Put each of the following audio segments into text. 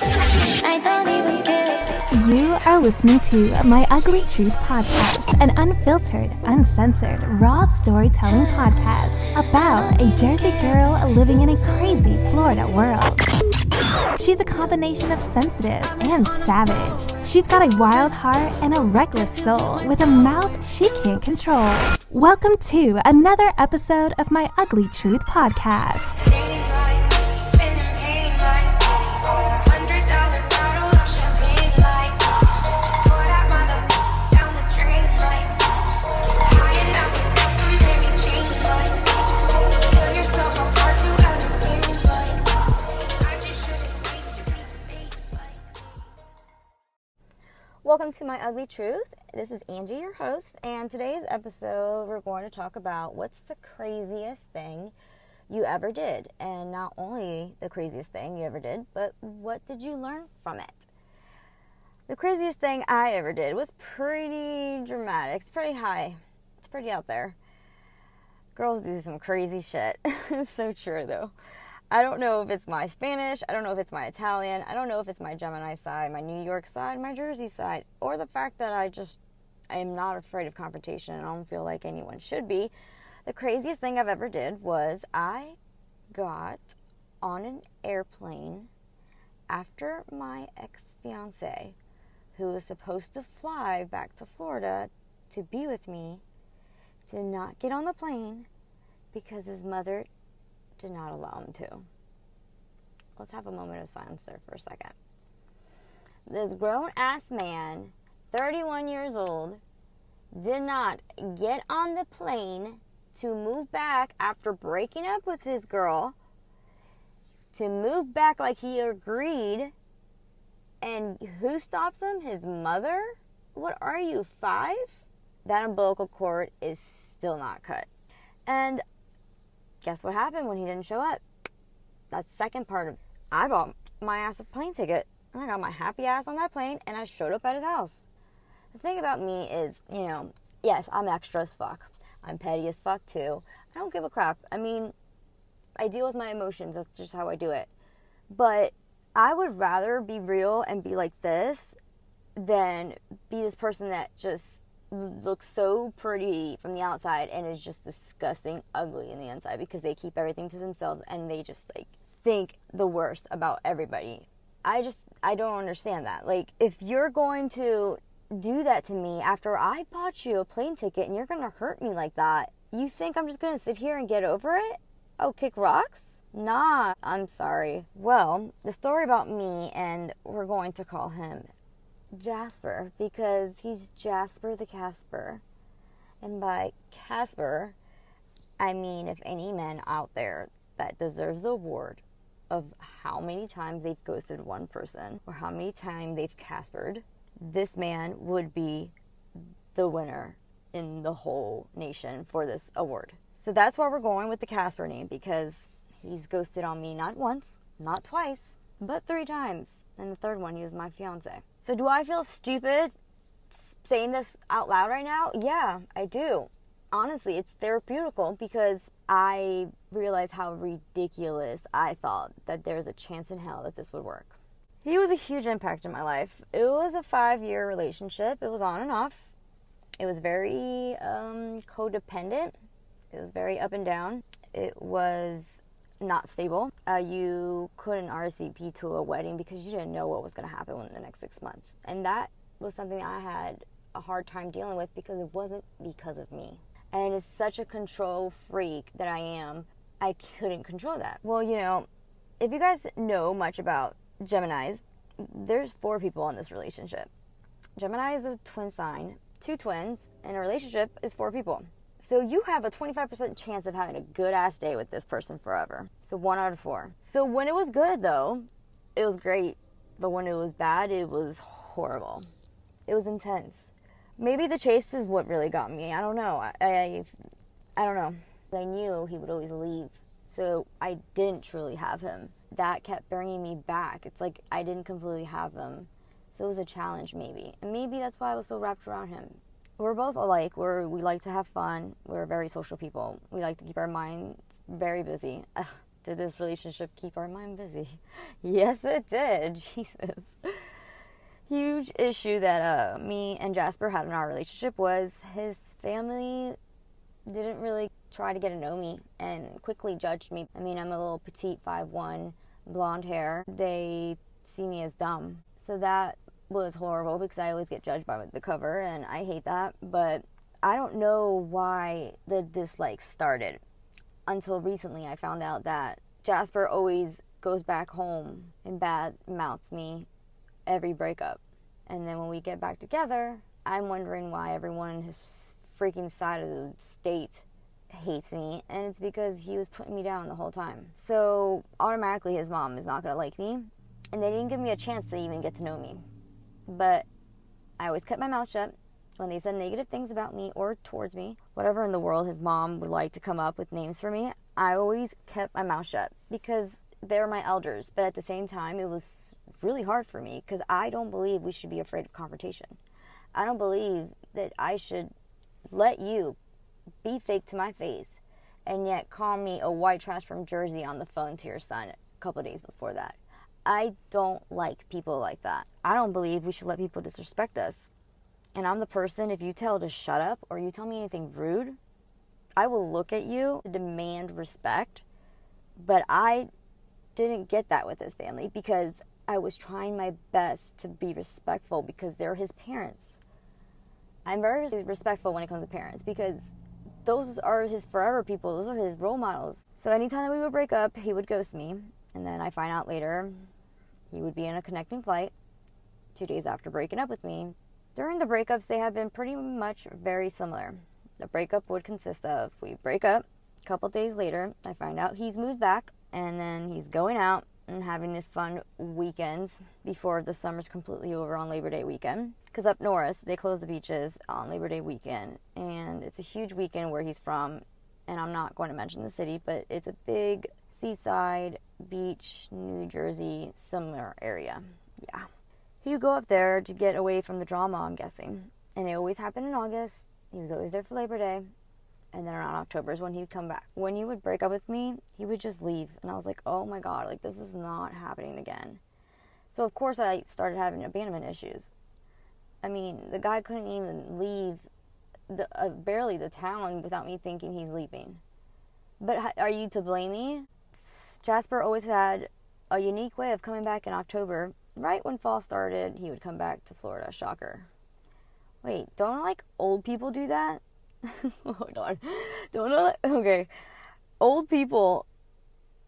You are listening to My Ugly Truth Podcast, an unfiltered, uncensored, raw storytelling podcast about a Jersey girl living in a crazy Florida world. She's a combination of sensitive and savage. She's got a wild heart and a reckless soul with a mouth she can't control. Welcome to another episode of My Ugly Truth Podcast. Welcome to My Ugly Truth. This is Angie, your host, and today's episode we're going to talk about what's the craziest thing you ever did. And not only the craziest thing you ever did, but what did you learn from it? The craziest thing I ever did was pretty dramatic. It's pretty high, it's pretty out there. Girls do some crazy shit. it's so true, though. I don't know if it's my Spanish, I don't know if it's my Italian, I don't know if it's my Gemini side, my New York side, my Jersey side, or the fact that I just I am not afraid of confrontation and I don't feel like anyone should be. The craziest thing I've ever did was I got on an airplane after my ex-fiance who was supposed to fly back to Florida to be with me did not get on the plane because his mother did not allow him to. Let's have a moment of silence there for a second. This grown ass man, 31 years old, did not get on the plane to move back after breaking up with his girl, to move back like he agreed. And who stops him? His mother? What are you, five? That umbilical cord is still not cut. And guess what happened when he didn't show up? That second part of I bought my ass a plane ticket and I got my happy ass on that plane and I showed up at his house. The thing about me is, you know, yes, I'm extra as fuck. I'm petty as fuck too. I don't give a crap. I mean, I deal with my emotions. That's just how I do it. But I would rather be real and be like this than be this person that just looks so pretty from the outside and is just disgusting ugly in the inside because they keep everything to themselves and they just like think the worst about everybody. I just I don't understand that. Like if you're going to do that to me after I bought you a plane ticket and you're going to hurt me like that, you think I'm just going to sit here and get over it? Oh, kick rocks? Nah, I'm sorry. Well, the story about me and we're going to call him Jasper because he's Jasper the Casper. And by Casper, I mean if any man out there that deserves the award of how many times they've ghosted one person or how many times they've Caspered, this man would be the winner in the whole nation for this award. So that's why we're going with the Casper name because he's ghosted on me not once, not twice, but three times. And the third one, he was my fiance. So do I feel stupid saying this out loud right now? Yeah, I do. Honestly, it's therapeutical because I realize how ridiculous I thought that there's a chance in hell that this would work. He was a huge impact in my life. It was a five year relationship, it was on and off. It was very um, codependent, it was very up and down. It was not stable. Uh, you couldn't RSVP to a wedding because you didn't know what was going to happen in the next six months. And that was something I had a hard time dealing with because it wasn't because of me. And as such a control freak that I am, I couldn't control that. Well, you know, if you guys know much about Geminis, there's four people in this relationship. Gemini is a twin sign, two twins, and a relationship is four people. So you have a 25% chance of having a good ass day with this person forever. So one out of four. So when it was good though, it was great. But when it was bad, it was horrible. It was intense. Maybe the chase is what really got me. I don't know. I, I, I don't know. I knew he would always leave. So I didn't truly have him. That kept bringing me back. It's like I didn't completely have him. So it was a challenge maybe. And maybe that's why I was so wrapped around him we're both alike. We're we like to have fun. We're very social people. We like to keep our minds very busy. Ugh, did this relationship keep our mind busy? Yes, it did. Jesus. Huge issue that uh, me and Jasper had in our relationship was his family didn't really try to get to know me and quickly judged me. I mean, I'm a little petite, 5'1, blonde hair. They see me as dumb. So that was horrible because I always get judged by the cover and I hate that. But I don't know why the dislike started until recently I found out that Jasper always goes back home and bad mouths me every breakup. And then when we get back together, I'm wondering why everyone in his freaking side of the state hates me, and it's because he was putting me down the whole time. So automatically, his mom is not gonna like me, and they didn't give me a chance to even get to know me. But I always kept my mouth shut when they said negative things about me or towards me, whatever in the world his mom would like to come up with names for me. I always kept my mouth shut because they're my elders, but at the same time, it was really hard for me because I don't believe we should be afraid of confrontation. I don't believe that I should let you be fake to my face and yet call me a white trash from Jersey on the phone to your son a couple days before that. I don't like people like that. I don't believe we should let people disrespect us. And I'm the person, if you tell to shut up or you tell me anything rude, I will look at you to demand respect. But I didn't get that with his family because I was trying my best to be respectful because they're his parents. I'm very respectful when it comes to parents because those are his forever people. Those are his role models. So anytime that we would break up, he would ghost me. And then I find out later he would be in a connecting flight two days after breaking up with me. During the breakups, they have been pretty much very similar. The breakup would consist of we break up, a couple days later, I find out he's moved back, and then he's going out and having his fun weekends before the summer's completely over on Labor Day weekend. Because up north, they close the beaches on Labor Day weekend, and it's a huge weekend where he's from. And I'm not going to mention the city, but it's a big seaside beach, New Jersey, similar area. Yeah. Would go up there to get away from the drama, I'm guessing. And it always happened in August. He was always there for Labor Day and then around October is when he would come back. When he would break up with me, he would just leave, and I was like, oh my god, like this is not happening again. So of course I started having abandonment issues. I mean, the guy couldn't even leave the uh, barely the town without me thinking he's leaving. But are you to blame me? Jasper always had a unique way of coming back in October. Right when fall started, he would come back to Florida. Shocker. Wait, don't like old people do that? Hold on. Don't know. Okay. Old people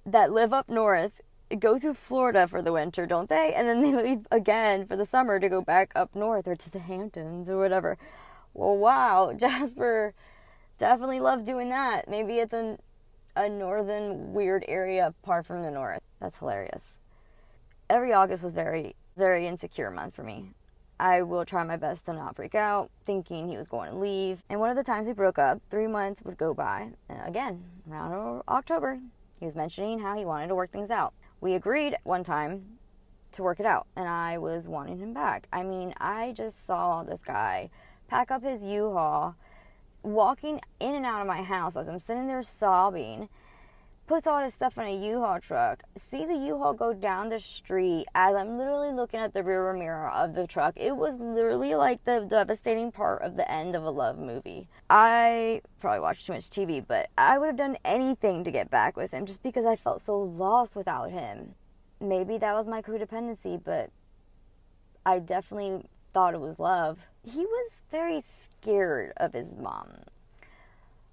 that live up north go to Florida for the winter, don't they? And then they leave again for the summer to go back up north or to the Hamptons or whatever. Well, wow. Jasper definitely loved doing that. Maybe it's a, a northern weird area apart from the north. That's hilarious. Every August was very, very insecure month for me. I will try my best to not freak out, thinking he was going to leave. And one of the times we broke up, three months would go by. And again, around October, he was mentioning how he wanted to work things out. We agreed one time to work it out, and I was wanting him back. I mean, I just saw this guy pack up his U Haul, walking in and out of my house as I'm sitting there sobbing puts all his stuff in a U-Haul truck. See the U-Haul go down the street as I'm literally looking at the rear mirror of the truck. It was literally like the devastating part of the end of a love movie. I probably watched too much TV, but I would have done anything to get back with him just because I felt so lost without him. Maybe that was my codependency, but I definitely thought it was love. He was very scared of his mom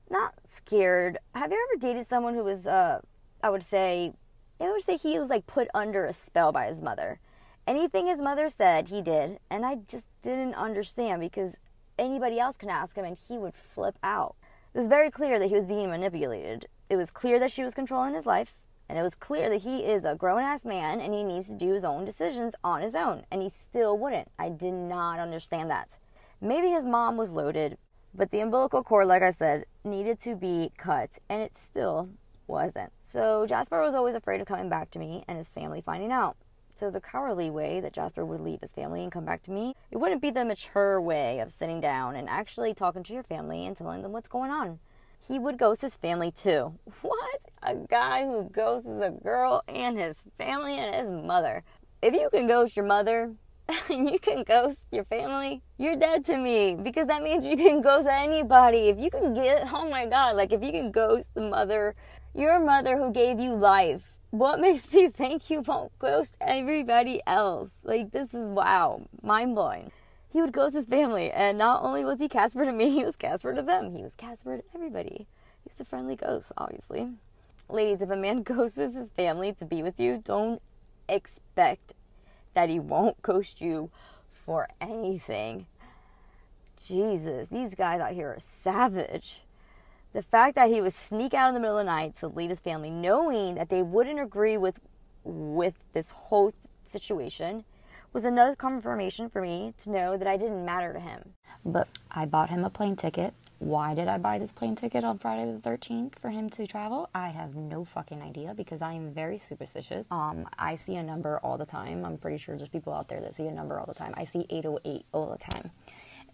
not scared. Have you ever dated someone who was, uh, I would say, I would say he was like put under a spell by his mother. Anything his mother said, he did, and I just didn't understand because anybody else can ask him and he would flip out. It was very clear that he was being manipulated. It was clear that she was controlling his life, and it was clear that he is a grown ass man and he needs to do his own decisions on his own, and he still wouldn't. I did not understand that. Maybe his mom was loaded. But the umbilical cord, like I said, needed to be cut, and it still wasn't. So Jasper was always afraid of coming back to me and his family finding out. So the cowardly way that Jasper would leave his family and come back to me, it wouldn't be the mature way of sitting down and actually talking to your family and telling them what's going on. He would ghost his family too. What? A guy who ghosts a girl and his family and his mother. If you can ghost your mother you can ghost your family, you're dead to me because that means you can ghost anybody. If you can get, oh my God, like if you can ghost the mother, your mother who gave you life, what makes me think you won't ghost everybody else? Like, this is wow, mind blowing. He would ghost his family, and not only was he Casper to me, he was Casper to them. He was Casper to everybody. He's a friendly ghost, obviously. Ladies, if a man ghosts his family to be with you, don't expect that he won't ghost you for anything. Jesus, these guys out here are savage. The fact that he would sneak out in the middle of the night to leave his family, knowing that they wouldn't agree with with this whole situation, was another confirmation for me to know that I didn't matter to him. But I bought him a plane ticket. Why did I buy this plane ticket on Friday the 13th for him to travel? I have no fucking idea because I am very superstitious. Um, I see a number all the time. I'm pretty sure there's people out there that see a number all the time. I see 808 all the time.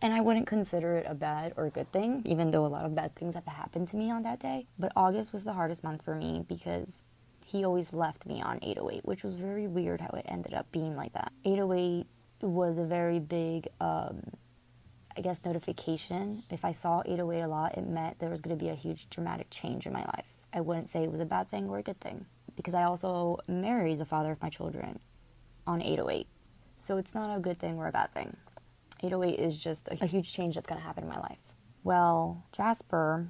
And I wouldn't consider it a bad or a good thing, even though a lot of bad things have happened to me on that day. But August was the hardest month for me because he always left me on 808, which was very weird how it ended up being like that. 808 was a very big, um, I guess, notification. If I saw 808 a lot, it meant there was going to be a huge dramatic change in my life. I wouldn't say it was a bad thing or a good thing because I also married the father of my children on 808. So it's not a good thing or a bad thing. 808 is just a, huge change that's going to happen in my life. Well, Jasper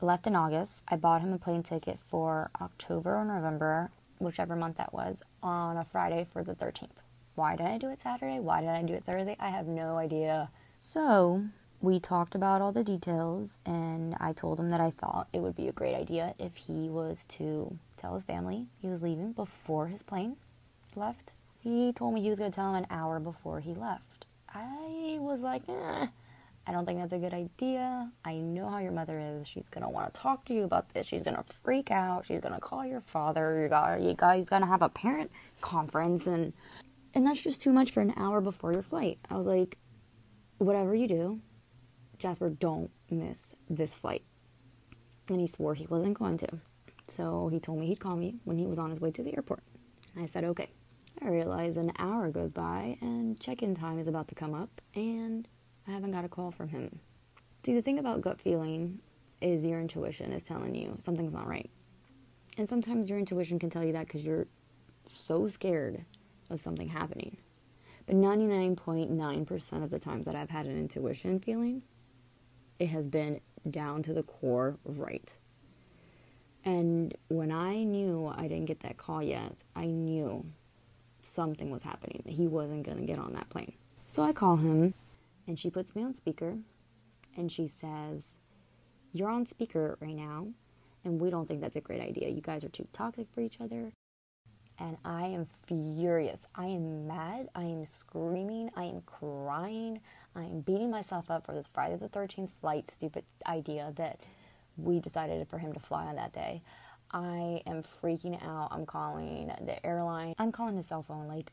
left in August. I bought him a plane ticket for October or November, whichever month that was, on a Friday for the 13th. Why did I do it Saturday? Why did I do it Thursday? I have no idea. So, we talked about all the details, and I told him that I thought it would be a great idea if he was to tell his family he was leaving before his plane left. He told me he was going to tell him an hour before he left. I was like, eh, I don't think that's a good idea. I know how your mother is. She's gonna want to talk to you about this. She's gonna freak out. She's gonna call your father. You guys gonna have a parent conference, and and that's just too much for an hour before your flight. I was like, whatever you do, Jasper, don't miss this flight. And he swore he wasn't going to. So he told me he'd call me when he was on his way to the airport. I said, okay. I realize an hour goes by and check in time is about to come up, and I haven't got a call from him. See, the thing about gut feeling is your intuition is telling you something's not right. And sometimes your intuition can tell you that because you're so scared of something happening. But 99.9% of the times that I've had an intuition feeling, it has been down to the core right. And when I knew I didn't get that call yet, I knew something was happening. He wasn't going to get on that plane. So I call him and she puts me on speaker and she says, You're on speaker right now, and we don't think that's a great idea. You guys are too toxic for each other. And I am furious. I am mad. I am screaming. I am crying. I am beating myself up for this Friday the 13th flight stupid idea that we decided for him to fly on that day. I am freaking out. I'm calling the airline. I'm calling his cell phone like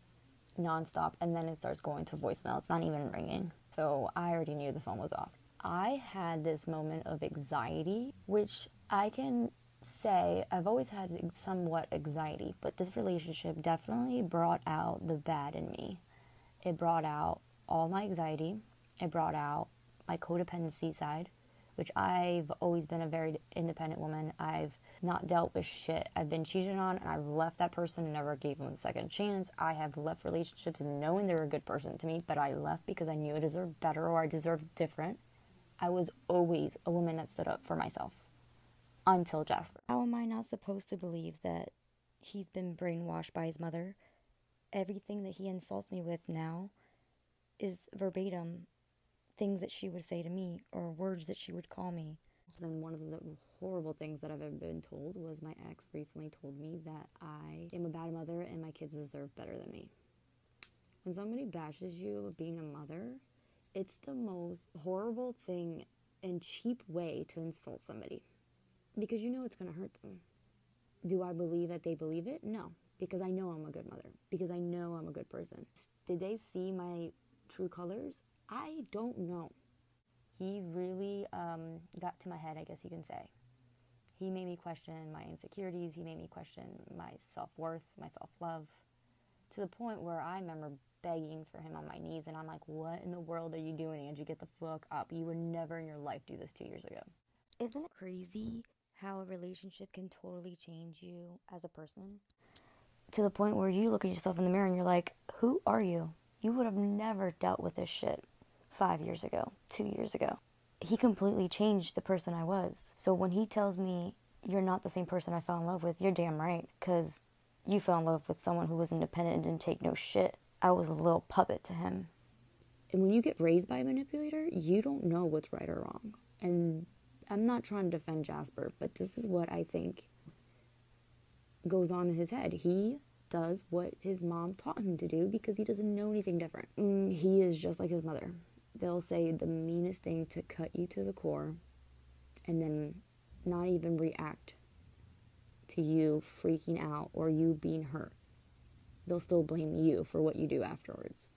nonstop, and then it starts going to voicemail. It's not even ringing. So I already knew the phone was off. I had this moment of anxiety, which I can say I've always had somewhat anxiety, but this relationship definitely brought out the bad in me. It brought out all my anxiety, it brought out my codependency side, which I've always been a very independent woman. I've not dealt with shit. I've been cheated on and I've left that person and never gave them a second chance. I have left relationships knowing they were a good person to me, but I left because I knew I deserved better or I deserved different. I was always a woman that stood up for myself until Jasper. How am I not supposed to believe that he's been brainwashed by his mother? Everything that he insults me with now is verbatim things that she would say to me or words that she would call me. And one of the horrible things that I've ever been told was my ex recently told me that I am a bad mother and my kids deserve better than me. When somebody bashes you of being a mother, it's the most horrible thing and cheap way to insult somebody because you know it's going to hurt them. Do I believe that they believe it? No, because I know I'm a good mother, because I know I'm a good person. Did they see my true colors? I don't know. He really um, got to my head, I guess you can say. He made me question my insecurities. He made me question my self worth, my self love, to the point where I remember begging for him on my knees. And I'm like, what in the world are you doing, Angie? Get the fuck up. You would never in your life do this two years ago. Isn't it crazy how a relationship can totally change you as a person? To the point where you look at yourself in the mirror and you're like, who are you? You would have never dealt with this shit five years ago, two years ago. He completely changed the person I was. So when he tells me, you're not the same person I fell in love with, you're damn right. Because you fell in love with someone who was independent and didn't take no shit. I was a little puppet to him. And when you get raised by a manipulator, you don't know what's right or wrong. And I'm not trying to defend Jasper, but this is what I think goes on in his head. He does what his mom taught him to do because he doesn't know anything different. Mm, he is just like his mother. They'll say the meanest thing to cut you to the core and then not even react to you freaking out or you being hurt. They'll still blame you for what you do afterwards.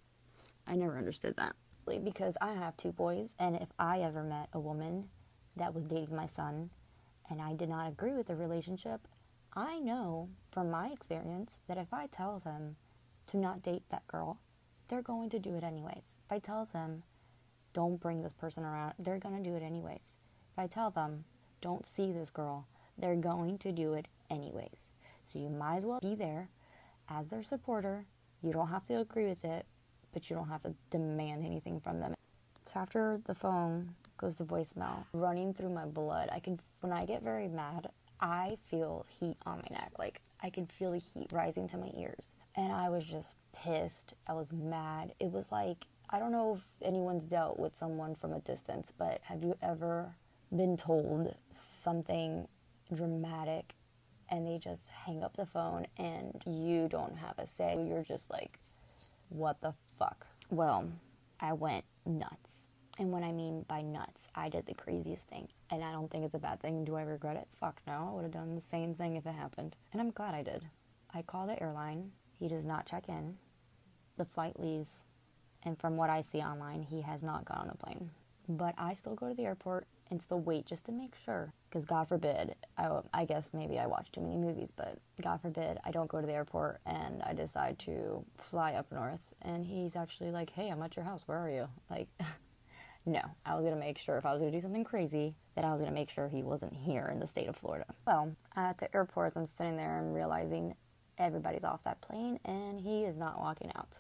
I never understood that because I have two boys, and if I ever met a woman that was dating my son and I did not agree with the relationship, I know from my experience that if I tell them to not date that girl, they're going to do it anyways. If I tell them, don't bring this person around, they're going to do it anyways. If I tell them, don't see this girl, they're going to do it anyways. So you might as well be there as their supporter. You don't have to agree with it, but you don't have to demand anything from them. So after the phone goes to voicemail, running through my blood, I can when I get very mad, I feel heat on my neck. Like I can feel the heat rising to my ears. And I was just pissed. I was mad. It was like I don't know if anyone's dealt with someone from a distance, but have you ever been told something dramatic and they just hang up the phone and you don't have a say? You're just like, what the fuck? Well, I went nuts. And what I mean by nuts, I did the craziest thing. And I don't think it's a bad thing. Do I regret it? Fuck no. I would have done the same thing if it happened. And I'm glad I did. I call the airline. He does not check in. The flight leaves. And from what I see online, he has not gone on the plane. But I still go to the airport and still wait just to make sure. Because God forbid, I, I guess maybe I watch too many movies, but God forbid I don't go to the airport and I decide to fly up north. And he's actually like, hey, I'm at your house. Where are you? Like, No, I was going to make sure if I was going to do something crazy, that I was going to make sure he wasn't here in the state of Florida. Well, at the airport, I'm sitting there and realizing everybody's off that plane and he is not walking out.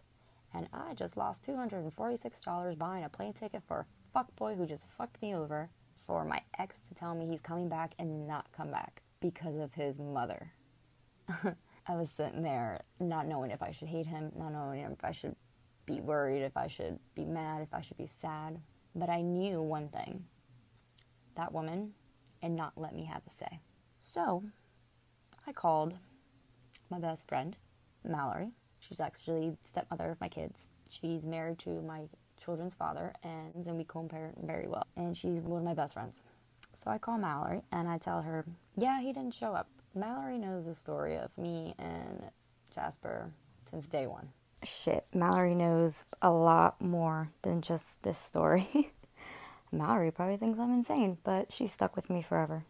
And I just lost $246 buying a plane ticket for a fuckboy who just fucked me over for my ex to tell me he's coming back and not come back because of his mother. I was sitting there not knowing if I should hate him, not knowing if I should be worried, if I should be mad, if I should be sad. But I knew one thing that woman and not let me have a say. So I called my best friend, Mallory. She's actually stepmother of my kids. She's married to my children's father, and, and we co-parent very well. And she's one of my best friends. So I call Mallory and I tell her, yeah, he didn't show up. Mallory knows the story of me and Jasper since day one shit, Mallory knows a lot more than just this story. Mallory probably thinks I'm insane, but she's stuck with me forever.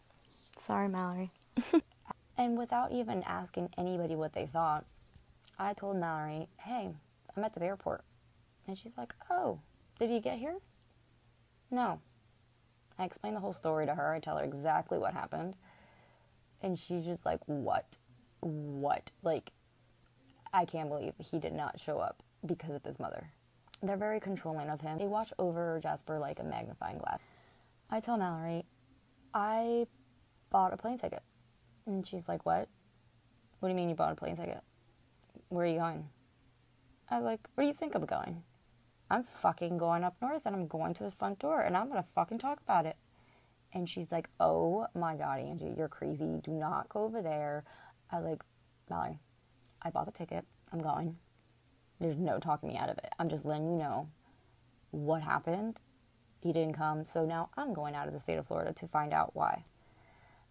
Sorry, Mallory. and without even asking anybody what they thought, I told Mallory, hey, I'm at the airport. And she's like, oh, did you get here? No. I explain the whole story to her. I tell her exactly what happened. And she's just like, what? What? Like, I can't believe he did not show up because of his mother. They're very controlling of him. They watch over Jasper like a magnifying glass. I tell Mallory, I bought a plane ticket. And she's like, What? What do you mean you bought a plane ticket? Where are you going? I was like, Where do you think I'm going? I'm fucking going up north and I'm going to his front door and I'm gonna fucking talk about it. And she's like, Oh my god, Angie, you're crazy. Do not go over there. I like, Mallory, I bought the ticket. I'm going. There's no talking me out of it. I'm just letting you know what happened. He didn't come, so now I'm going out of the state of Florida to find out why.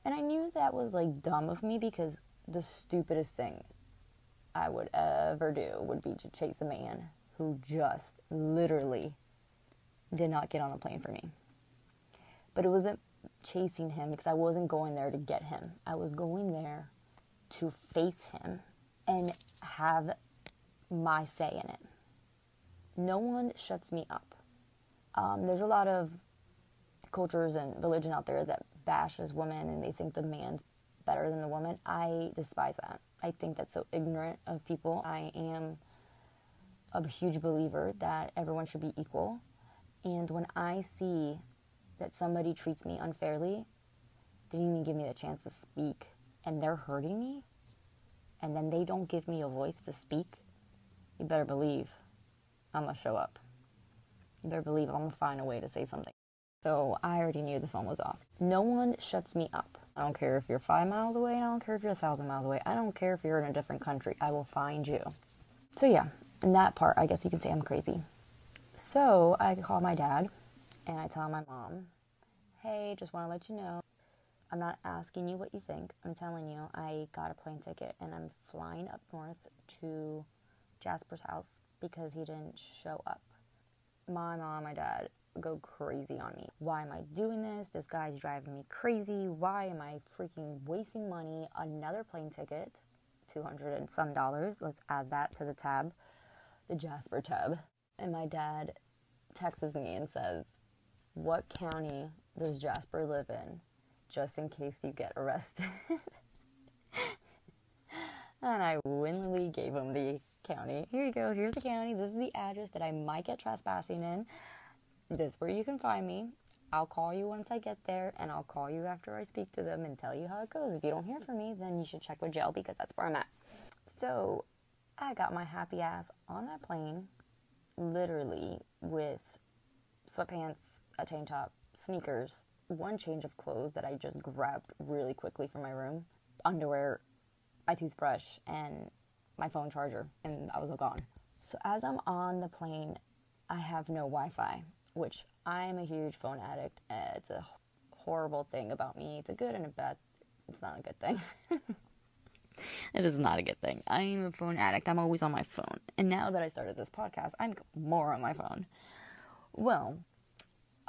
And I knew that was like dumb of me because the stupidest thing I would ever do would be to chase a man who just literally did not get on a plane for me. But it wasn't chasing him because I wasn't going there to get him. I was going there to face him and have my say in it. No one shuts me up. Um, there's a lot of cultures and religion out there that bashes women and they think the man's better than the woman. I despise that. I think that's so ignorant of people. I am a huge believer that everyone should be equal. And when I see that somebody treats me unfairly, they didn't even give me the chance to speak, and they're hurting me, and then they don't give me a voice to speak, you better believe I'm gonna show up. You better believe I'm gonna find a way to say something. So I already knew the phone was off. No one shuts me up. I don't care if you're five miles away, I don't care if you're a thousand miles away. I don't care if you're in a different country. I will find you. So yeah, in that part, I guess you could say I'm crazy. So I call my dad and I tell my mom, hey, just want to let you know, I'm not asking you what you think. I'm telling you, I got a plane ticket and I'm flying up north to Jasper's house because he didn't show up. My mom and my dad go crazy on me. Why am I doing this? This guy's driving me crazy. Why am I freaking wasting money? Another plane ticket, 200 and some dollars. Let's add that to the tab, the Jasper tab. And my dad texts me and says, What county does Jasper live in? Just in case you get arrested. and I willingly gave him the county. Here you go. Here's the county. This is the address that I might get trespassing in. This is where you can find me. I'll call you once I get there, and I'll call you after I speak to them and tell you how it goes. If you don't hear from me, then you should check with jail because that's where I'm at. So I got my happy ass on that plane, literally with sweatpants, a tank top, sneakers, one change of clothes that I just grabbed really quickly from my room, underwear, my toothbrush, and my phone charger, and I was all gone. So as I'm on the plane, I have no Wi-Fi, which I'm a huge phone addict. It's a horrible thing about me. It's a good and a bad. It's not a good thing. it is not a good thing. I am a phone addict. I'm always on my phone. And now that I started this podcast, I'm more on my phone. Well,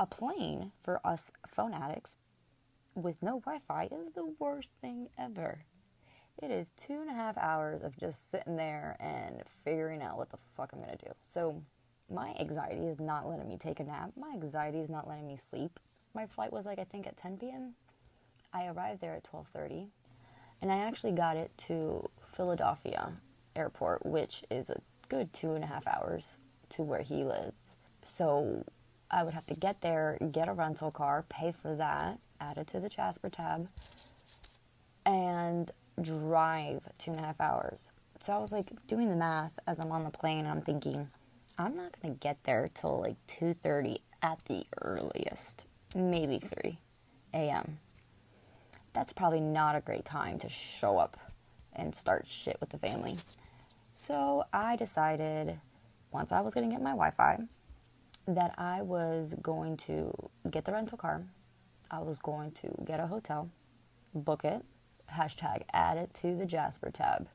a plane for us phone addicts with no Wi Fi is the worst thing ever. It is two and a half hours of just sitting there and figuring out what the fuck I'm gonna do. So, my anxiety is not letting me take a nap. My anxiety is not letting me sleep. My flight was like I think at 10 p.m. I arrived there at 12:30, and I actually got it to Philadelphia Airport, which is a good two and a half hours to where he lives. So I would have to get there, get a rental car, pay for that, add it to the Jasper tab, and drive two and a half hours. So I was like doing the math as I'm on the plane, and I'm thinking, I'm not gonna get there till like 2:30 at the earliest, maybe 3 a.m. That's probably not a great time to show up and start shit with the family. So I decided once I was gonna get my Wi-Fi that I was going to get the rental car. I was going to get a hotel, book it, hashtag add it to the Jasper tab.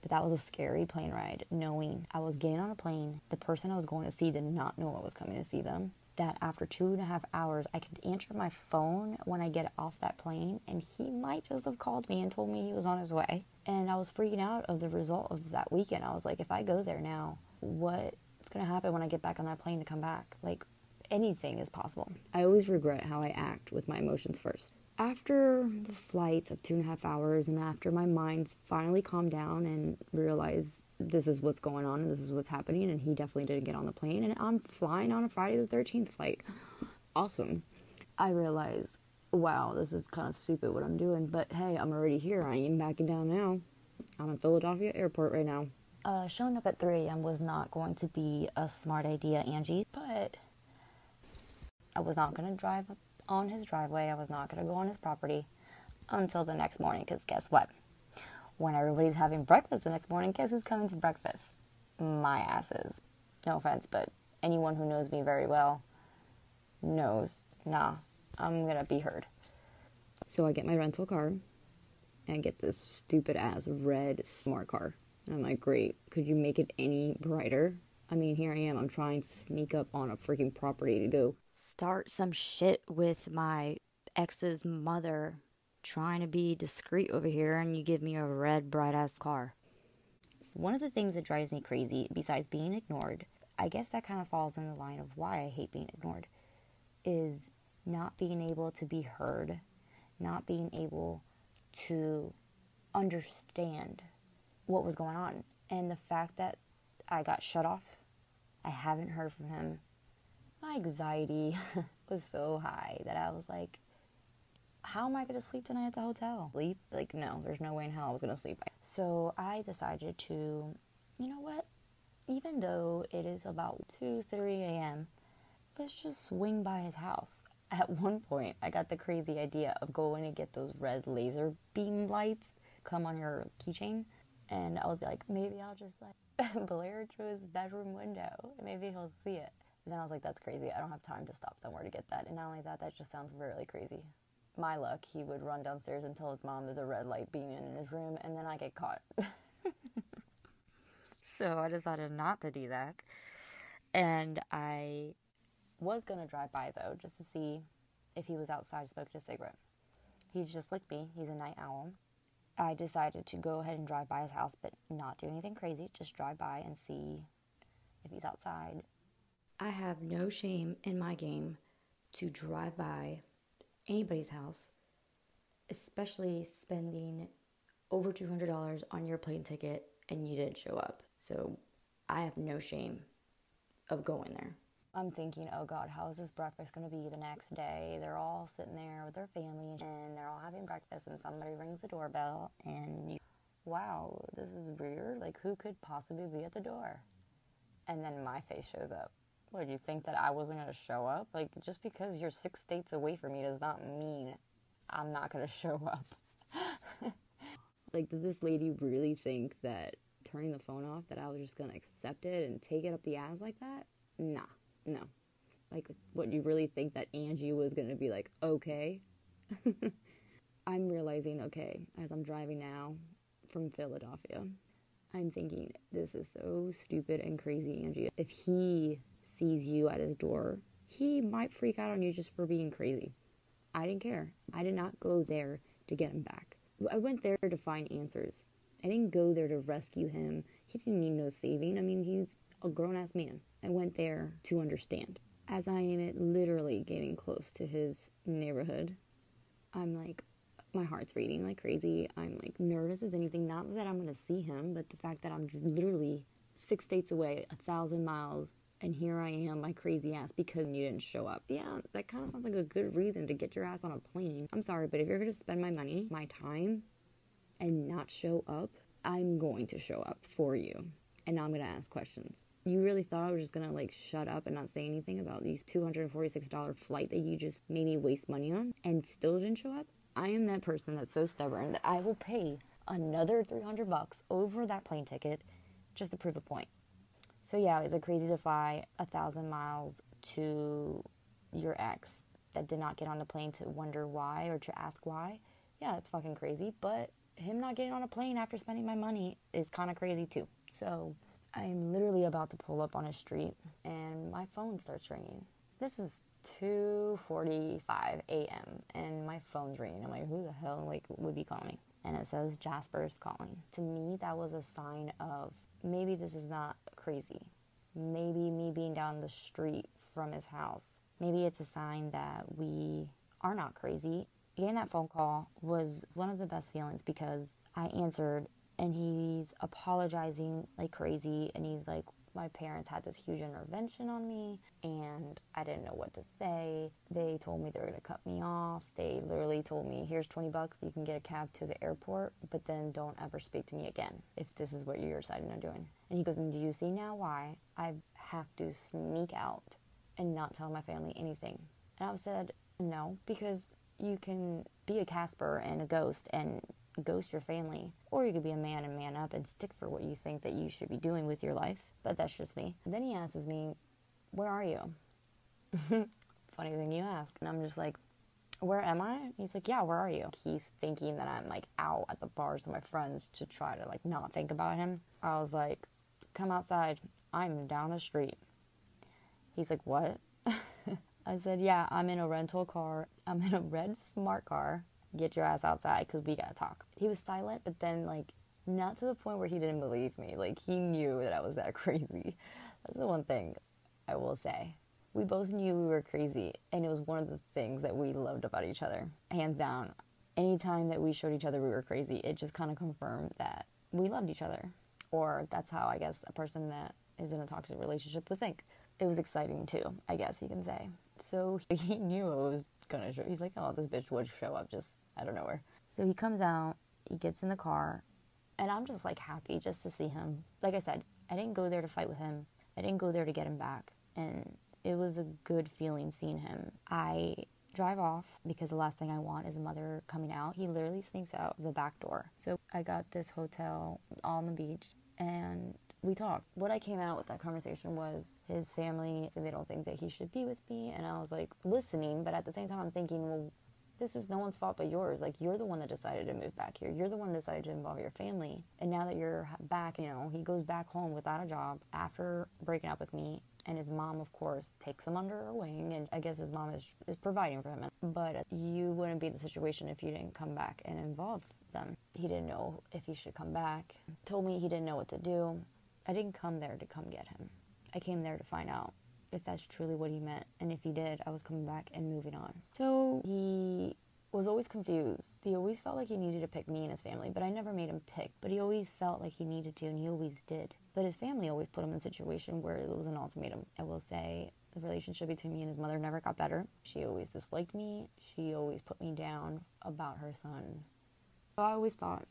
But that was a scary plane ride, knowing I was getting on a plane. The person I was going to see did not know I was coming to see them. That after two and a half hours, I could answer my phone when I get off that plane, and he might just have called me and told me he was on his way. And I was freaking out of the result of that weekend. I was like, if I go there now, what's going to happen when I get back on that plane to come back? Like, anything is possible. I always regret how I act with my emotions first. After the flights of two and a half hours, and after my mind's finally calmed down and realized this is what's going on and this is what's happening, and he definitely didn't get on the plane, and I'm flying on a Friday the 13th flight. Awesome. I realize, wow, this is kind of stupid what I'm doing, but hey, I'm already here. I ain't backing down now. I'm in Philadelphia Airport right now. Uh, showing up at 3 a.m. was not going to be a smart idea, Angie, but I was not going to drive on his driveway. I was not going to go on his property until the next morning because guess what? When everybody's having breakfast the next morning, guess who's coming to breakfast? My asses. No offense, but anyone who knows me very well knows, nah, I'm going to be heard. So I get my rental car and get this stupid ass red smart car. And I'm like, great. Could you make it any brighter? I mean, here I am. I'm trying to sneak up on a freaking property to go start some shit with my ex's mother trying to be discreet over here and you give me a red bright ass car. So one of the things that drives me crazy, besides being ignored, I guess that kind of falls in the line of why I hate being ignored, is not being able to be heard, not being able to understand what was going on. And the fact that I got shut off, I haven't heard from him. My anxiety was so high that I was like, how am I going to sleep tonight at the hotel? Sleep? Like, no, there's no way in hell I was going to sleep. So I decided to, you know what? Even though it is about 2, 3 a.m., let's just swing by his house. At one point, I got the crazy idea of going and get those red laser beam lights come on your keychain. And I was like, maybe I'll just like blare through his bedroom window. Maybe he'll see it. And then I was like, that's crazy. I don't have time to stop somewhere to get that. And not only that, that just sounds really crazy my luck, he would run downstairs and tell his mom there's a red light beaming in his room, and then I get caught. so I decided not to do that. And I was going to drive by, though, just to see if he was outside smoking a cigarette. He's just like me, he's a night owl. I decided to go ahead and drive by his house, but not do anything crazy, just drive by and see if he's outside. I have no shame in my game to drive by anybody's house, especially spending over $200 on your plane ticket and you didn't show up. So I have no shame of going there. I'm thinking, oh God, how is this breakfast going to be the next day? They're all sitting there with their family and they're all having breakfast, and somebody rings the doorbell, and you, wow, this is weird. Like, who could possibly be at the door? And then my face shows up. What, do you think that I wasn't going to show up? Like, just because you're six states away from me does not mean I'm not going to show up. like, does this lady really think that turning the phone off, that I was just going to accept it and take it up the ass like that? Nah, no. Like, what, do you really think that Angie was going to be like, okay? I'm realizing, okay, as I'm driving now from Philadelphia, I'm thinking, this is so stupid and crazy, Angie. If he sees you at his door, he might freak out on you just for being crazy. I didn't care. I did not go there to get him back. I went there to find answers. I didn't go there to rescue him. He didn't need no saving. I mean, he's a grown ass man. I went there to understand. As I am literally getting close to his neighborhood, I'm like, my heart's beating like crazy. I'm like nervous as anything. Not that I'm gonna see him, but the fact that I'm literally six states away, a thousand miles and here I am, my crazy ass, because you didn't show up. Yeah, that kind of sounds like a good reason to get your ass on a plane. I'm sorry, but if you're gonna spend my money, my time, and not show up, I'm going to show up for you. And now I'm gonna ask questions. You really thought I was just gonna like shut up and not say anything about these $246 flight that you just made me waste money on and still didn't show up? I am that person that's so stubborn that I will pay another 300 bucks over that plane ticket just to prove a point. So yeah, is it crazy to fly a thousand miles to your ex that did not get on the plane to wonder why or to ask why? Yeah, it's fucking crazy. But him not getting on a plane after spending my money is kind of crazy too. So I'm literally about to pull up on a street and my phone starts ringing. This is 2:45 a.m. and my phone's ringing. I'm like, who the hell like would be calling? And it says Jasper's calling. To me, that was a sign of maybe this is not crazy. Maybe me being down the street from his house. Maybe it's a sign that we are not crazy. Getting that phone call was one of the best feelings because I answered and he's apologizing like crazy and he's like, my parents had this huge intervention on me and I didn't know what to say. They told me they were going to cut me off. They literally told me, here's 20 bucks, you can get a cab to the airport, but then don't ever speak to me again if this is what you're deciding on doing. And he goes, and do you see now why I have to sneak out and not tell my family anything? And I said, no, because you can be a Casper and a ghost and ghost your family, or you could be a man and man up and stick for what you think that you should be doing with your life. But that's just me. Then he asks me, Where are you? Funny thing you ask. And I'm just like, Where am I? He's like, Yeah, where are you? He's thinking that I'm like out at the bars with my friends to try to like not think about him. I was like, Come outside. I'm down the street. He's like, What? I said, Yeah, I'm in a rental car. I'm in a red smart car. Get your ass outside because we gotta talk. He was silent, but then, like, not to the point where he didn't believe me. Like, he knew that I was that crazy. That's the one thing I will say. We both knew we were crazy, and it was one of the things that we loved about each other. Hands down. Anytime that we showed each other we were crazy, it just kind of confirmed that we loved each other. Or that's how I guess a person that is in a toxic relationship would think. It was exciting too, I guess you can say. So he knew it was gonna show. He's like, oh, this bitch would show up just out of nowhere. So he comes out, he gets in the car, and I'm just like happy just to see him. Like I said, I didn't go there to fight with him. I didn't go there to get him back. And it was a good feeling seeing him. I drive off because the last thing I want is a mother coming out. He literally sneaks out the back door. So I got this hotel on the beach and we talked. What I came out with that conversation was his family they don't think that he should be with me and I was like listening, but at the same time I'm thinking, well, this is no one's fault but yours. Like you're the one that decided to move back here. You're the one that decided to involve your family. And now that you're back, you know, he goes back home without a job after breaking up with me. And his mom, of course, takes him under her wing, and I guess his mom is, is providing for him. But you wouldn't be in the situation if you didn't come back and involve them. He didn't know if he should come back. Told me he didn't know what to do. I didn't come there to come get him. I came there to find out if that's truly what he meant. And if he did, I was coming back and moving on. So he was always confused. He always felt like he needed to pick me and his family, but I never made him pick. But he always felt like he needed to, and he always did. But his family always put him in a situation where it was an ultimatum. I will say the relationship between me and his mother never got better. She always disliked me. She always put me down about her son. So I always thought,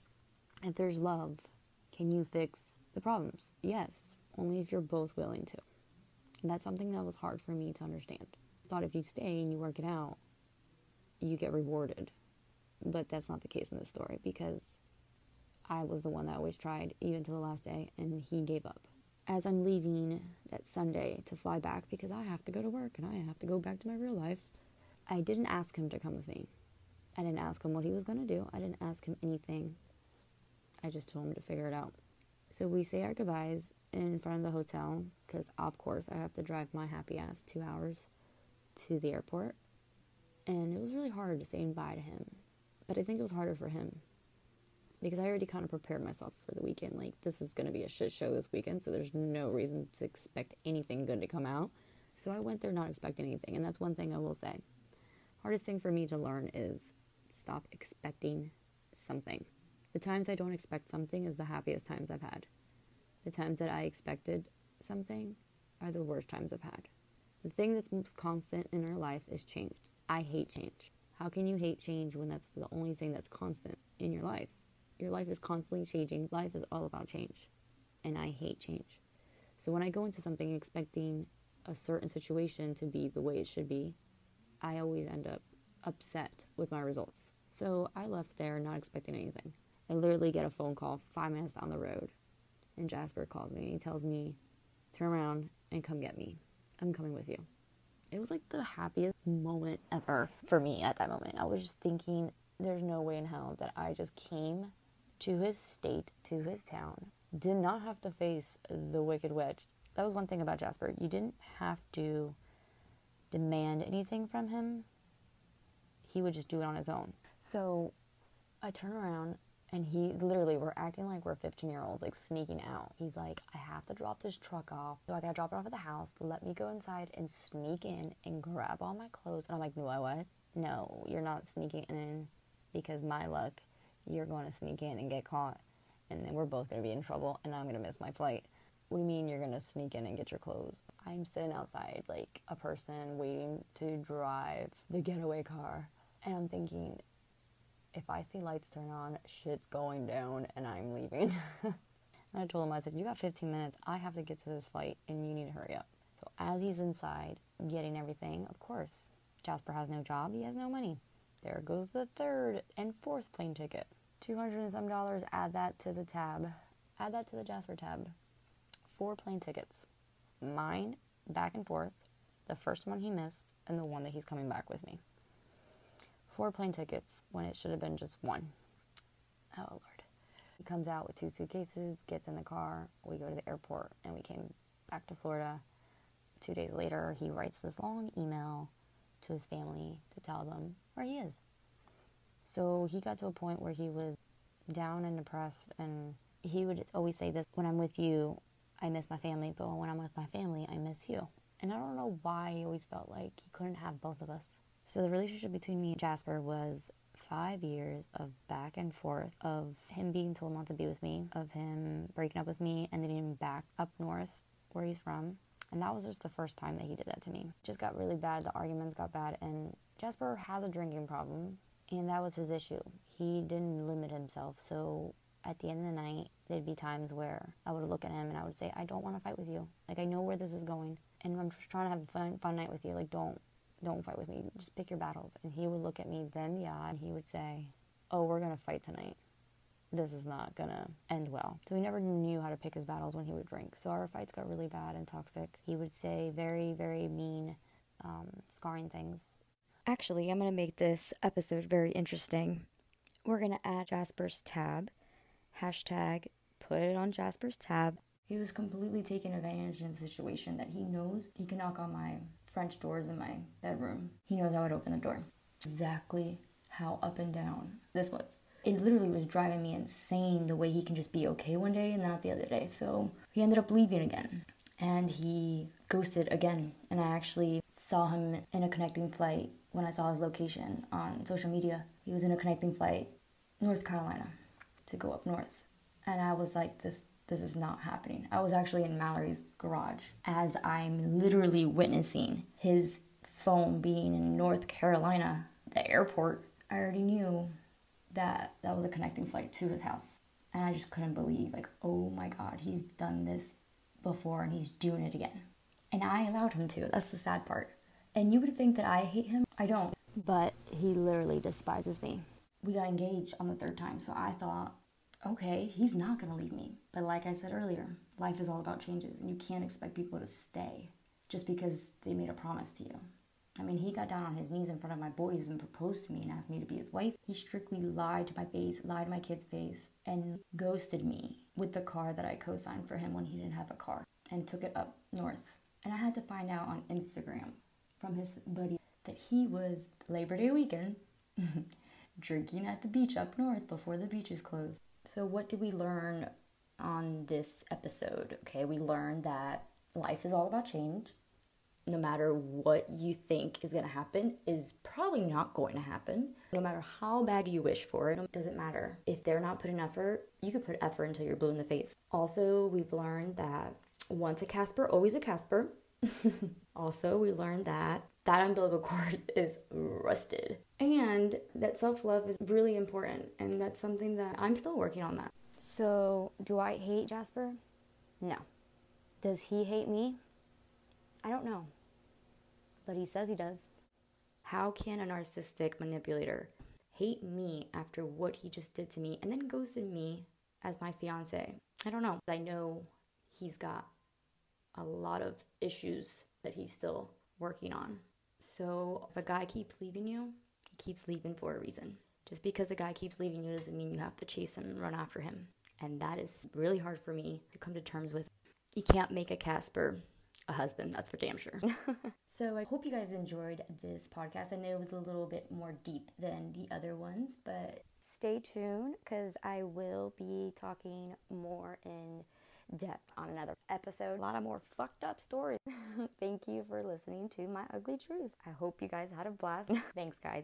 if there's love, can you fix the problems? Yes, only if you're both willing to. And that's something that was hard for me to understand. I thought if you stay and you work it out, you get rewarded. But that's not the case in this story because I was the one that always tried, even to the last day, and he gave up. As I'm leaving that Sunday to fly back because I have to go to work and I have to go back to my real life, I didn't ask him to come with me. I didn't ask him what he was going to do. I didn't ask him anything. I just told him to figure it out. So we say our goodbyes in front of the hotel because, of course, I have to drive my happy ass two hours to the airport. And it was really hard to say goodbye to him. But I think it was harder for him because I already kind of prepared myself for the weekend. Like, this is going to be a shit show this weekend, so there's no reason to expect anything good to come out. So I went there not expecting anything. And that's one thing I will say. Hardest thing for me to learn is stop expecting something. The times I don't expect something is the happiest times I've had. The times that I expected something are the worst times I've had. The thing that's most constant in our life is change. I hate change. How can you hate change when that's the only thing that's constant in your life? Your life is constantly changing. Life is all about change. And I hate change. So when I go into something expecting a certain situation to be the way it should be, I always end up upset with my results. So I left there not expecting anything. I literally get a phone call five minutes down the road, and Jasper calls me and he tells me, Turn around and come get me. I'm coming with you. It was like the happiest moment ever for me at that moment. I was just thinking, There's no way in hell that I just came to his state, to his town, did not have to face the Wicked Witch. That was one thing about Jasper. You didn't have to demand anything from him, he would just do it on his own. So I turn around and he literally, we're acting like we're 15 year olds, like sneaking out. He's like, I have to drop this truck off. So I gotta drop it off at the house. Let me go inside and sneak in and grab all my clothes. And I'm like, no, I what? No, you're not sneaking in because my luck, you're going to sneak in and get caught. And then we're both gonna be in trouble and I'm gonna miss my flight. What do you mean you're gonna sneak in and get your clothes? I'm sitting outside like a person waiting to drive the getaway car. And I'm thinking, if I see lights turn on, shit's going down and I'm leaving. and I told him, I said, You got 15 minutes. I have to get to this flight and you need to hurry up. So as he's inside getting everything, of course, Jasper has no job. He has no money. There goes the third and fourth plane ticket. 200 and some dollars. Add that to the tab. Add that to the Jasper tab. Four plane tickets. Mine, back and forth. The first one he missed, and the one that he's coming back with me four plane tickets when it should have been just one. Oh Lord. He comes out with two suitcases, gets in the car, we go to the airport, and we came back to Florida. Two days later, he writes this long email to his family to tell them where he is. So he got to a point where he was down and depressed, and he would always say this When I'm with you, I miss my family, but when I'm with my family, I miss you. And I don't know why he always felt like he couldn't have both of us. So the relationship between me and Jasper was five years of back and forth of him being told not to be with me, of him breaking up with me, and then him back up north where he's from. And that was just the first time that he did that to me. Just got really bad. The arguments got bad, and Jasper has a drinking problem, and that was his issue. He didn't limit himself, so at the end of the night, there'd be times where I would look at him and I would say, I don't want to fight with you. Like, I know where this is going, and I'm just trying to have a fun, fun night with you. Like, don't, don't fight with me. Just pick your battles. And he would look at me, then yeah, and he would say, Oh, we're gonna fight tonight. This is not gonna end well. So he never knew how to pick his battles when he would drink. So our fights got really bad and toxic. He would say very, very mean, um, scarring things. Actually, I'm gonna make this episode very interesting. We're gonna add Jasper's tab hashtag put it on Jasper's tab. He was completely taking advantage in the situation that he knows he can knock on my French doors in my bedroom. He knows I would open the door. Exactly how up and down this was. It literally was driving me insane the way he can just be okay one day and not the other day. So he ended up leaving again. And he ghosted again. And I actually saw him in a connecting flight when I saw his location on social media. He was in a connecting flight, North Carolina to go up north. And I was like, this this is not happening. I was actually in Mallory's garage as I'm literally witnessing his phone being in North Carolina, the airport. I already knew that that was a connecting flight to his house. And I just couldn't believe, like, oh my God, he's done this before and he's doing it again. And I allowed him to. That's the sad part. And you would think that I hate him. I don't. But he literally despises me. We got engaged on the third time, so I thought, okay, he's not gonna leave me. But like I said earlier, life is all about changes, and you can't expect people to stay just because they made a promise to you. I mean, he got down on his knees in front of my boys and proposed to me and asked me to be his wife. He strictly lied to my face, lied to my kid's face, and ghosted me with the car that I co signed for him when he didn't have a car and took it up north. And I had to find out on Instagram from his buddy that he was Labor Day weekend drinking at the beach up north before the beaches closed. So, what did we learn on this episode? Okay, we learned that life is all about change. No matter what you think is going to happen, is probably not going to happen. No matter how bad you wish for it, it doesn't matter. If they're not putting effort, you could put effort until you're blue in the face. Also, we've learned that once a Casper, always a Casper. also, we learned that that umbilical cord is rusted and that self-love is really important and that's something that i'm still working on that. So do i hate jasper? No. Does he hate me? I don't know. But he says he does. How can a narcissistic manipulator hate me after what he just did to me and then ghosted me as my fiance? I don't know. I know he's got a lot of issues that he's still working on. So if a guy keeps leaving you, he keeps leaving for a reason. Just because a guy keeps leaving you doesn't mean you have to chase him and run after him. And that is really hard for me to come to terms with. You can't make a Casper a husband, that's for damn sure. so I hope you guys enjoyed this podcast. I know it was a little bit more deep than the other ones, but stay tuned because I will be talking more in depth on another episode. A lot of more fucked up stories. Thank you for listening to my ugly truth. I hope you guys had a blast. Thanks, guys.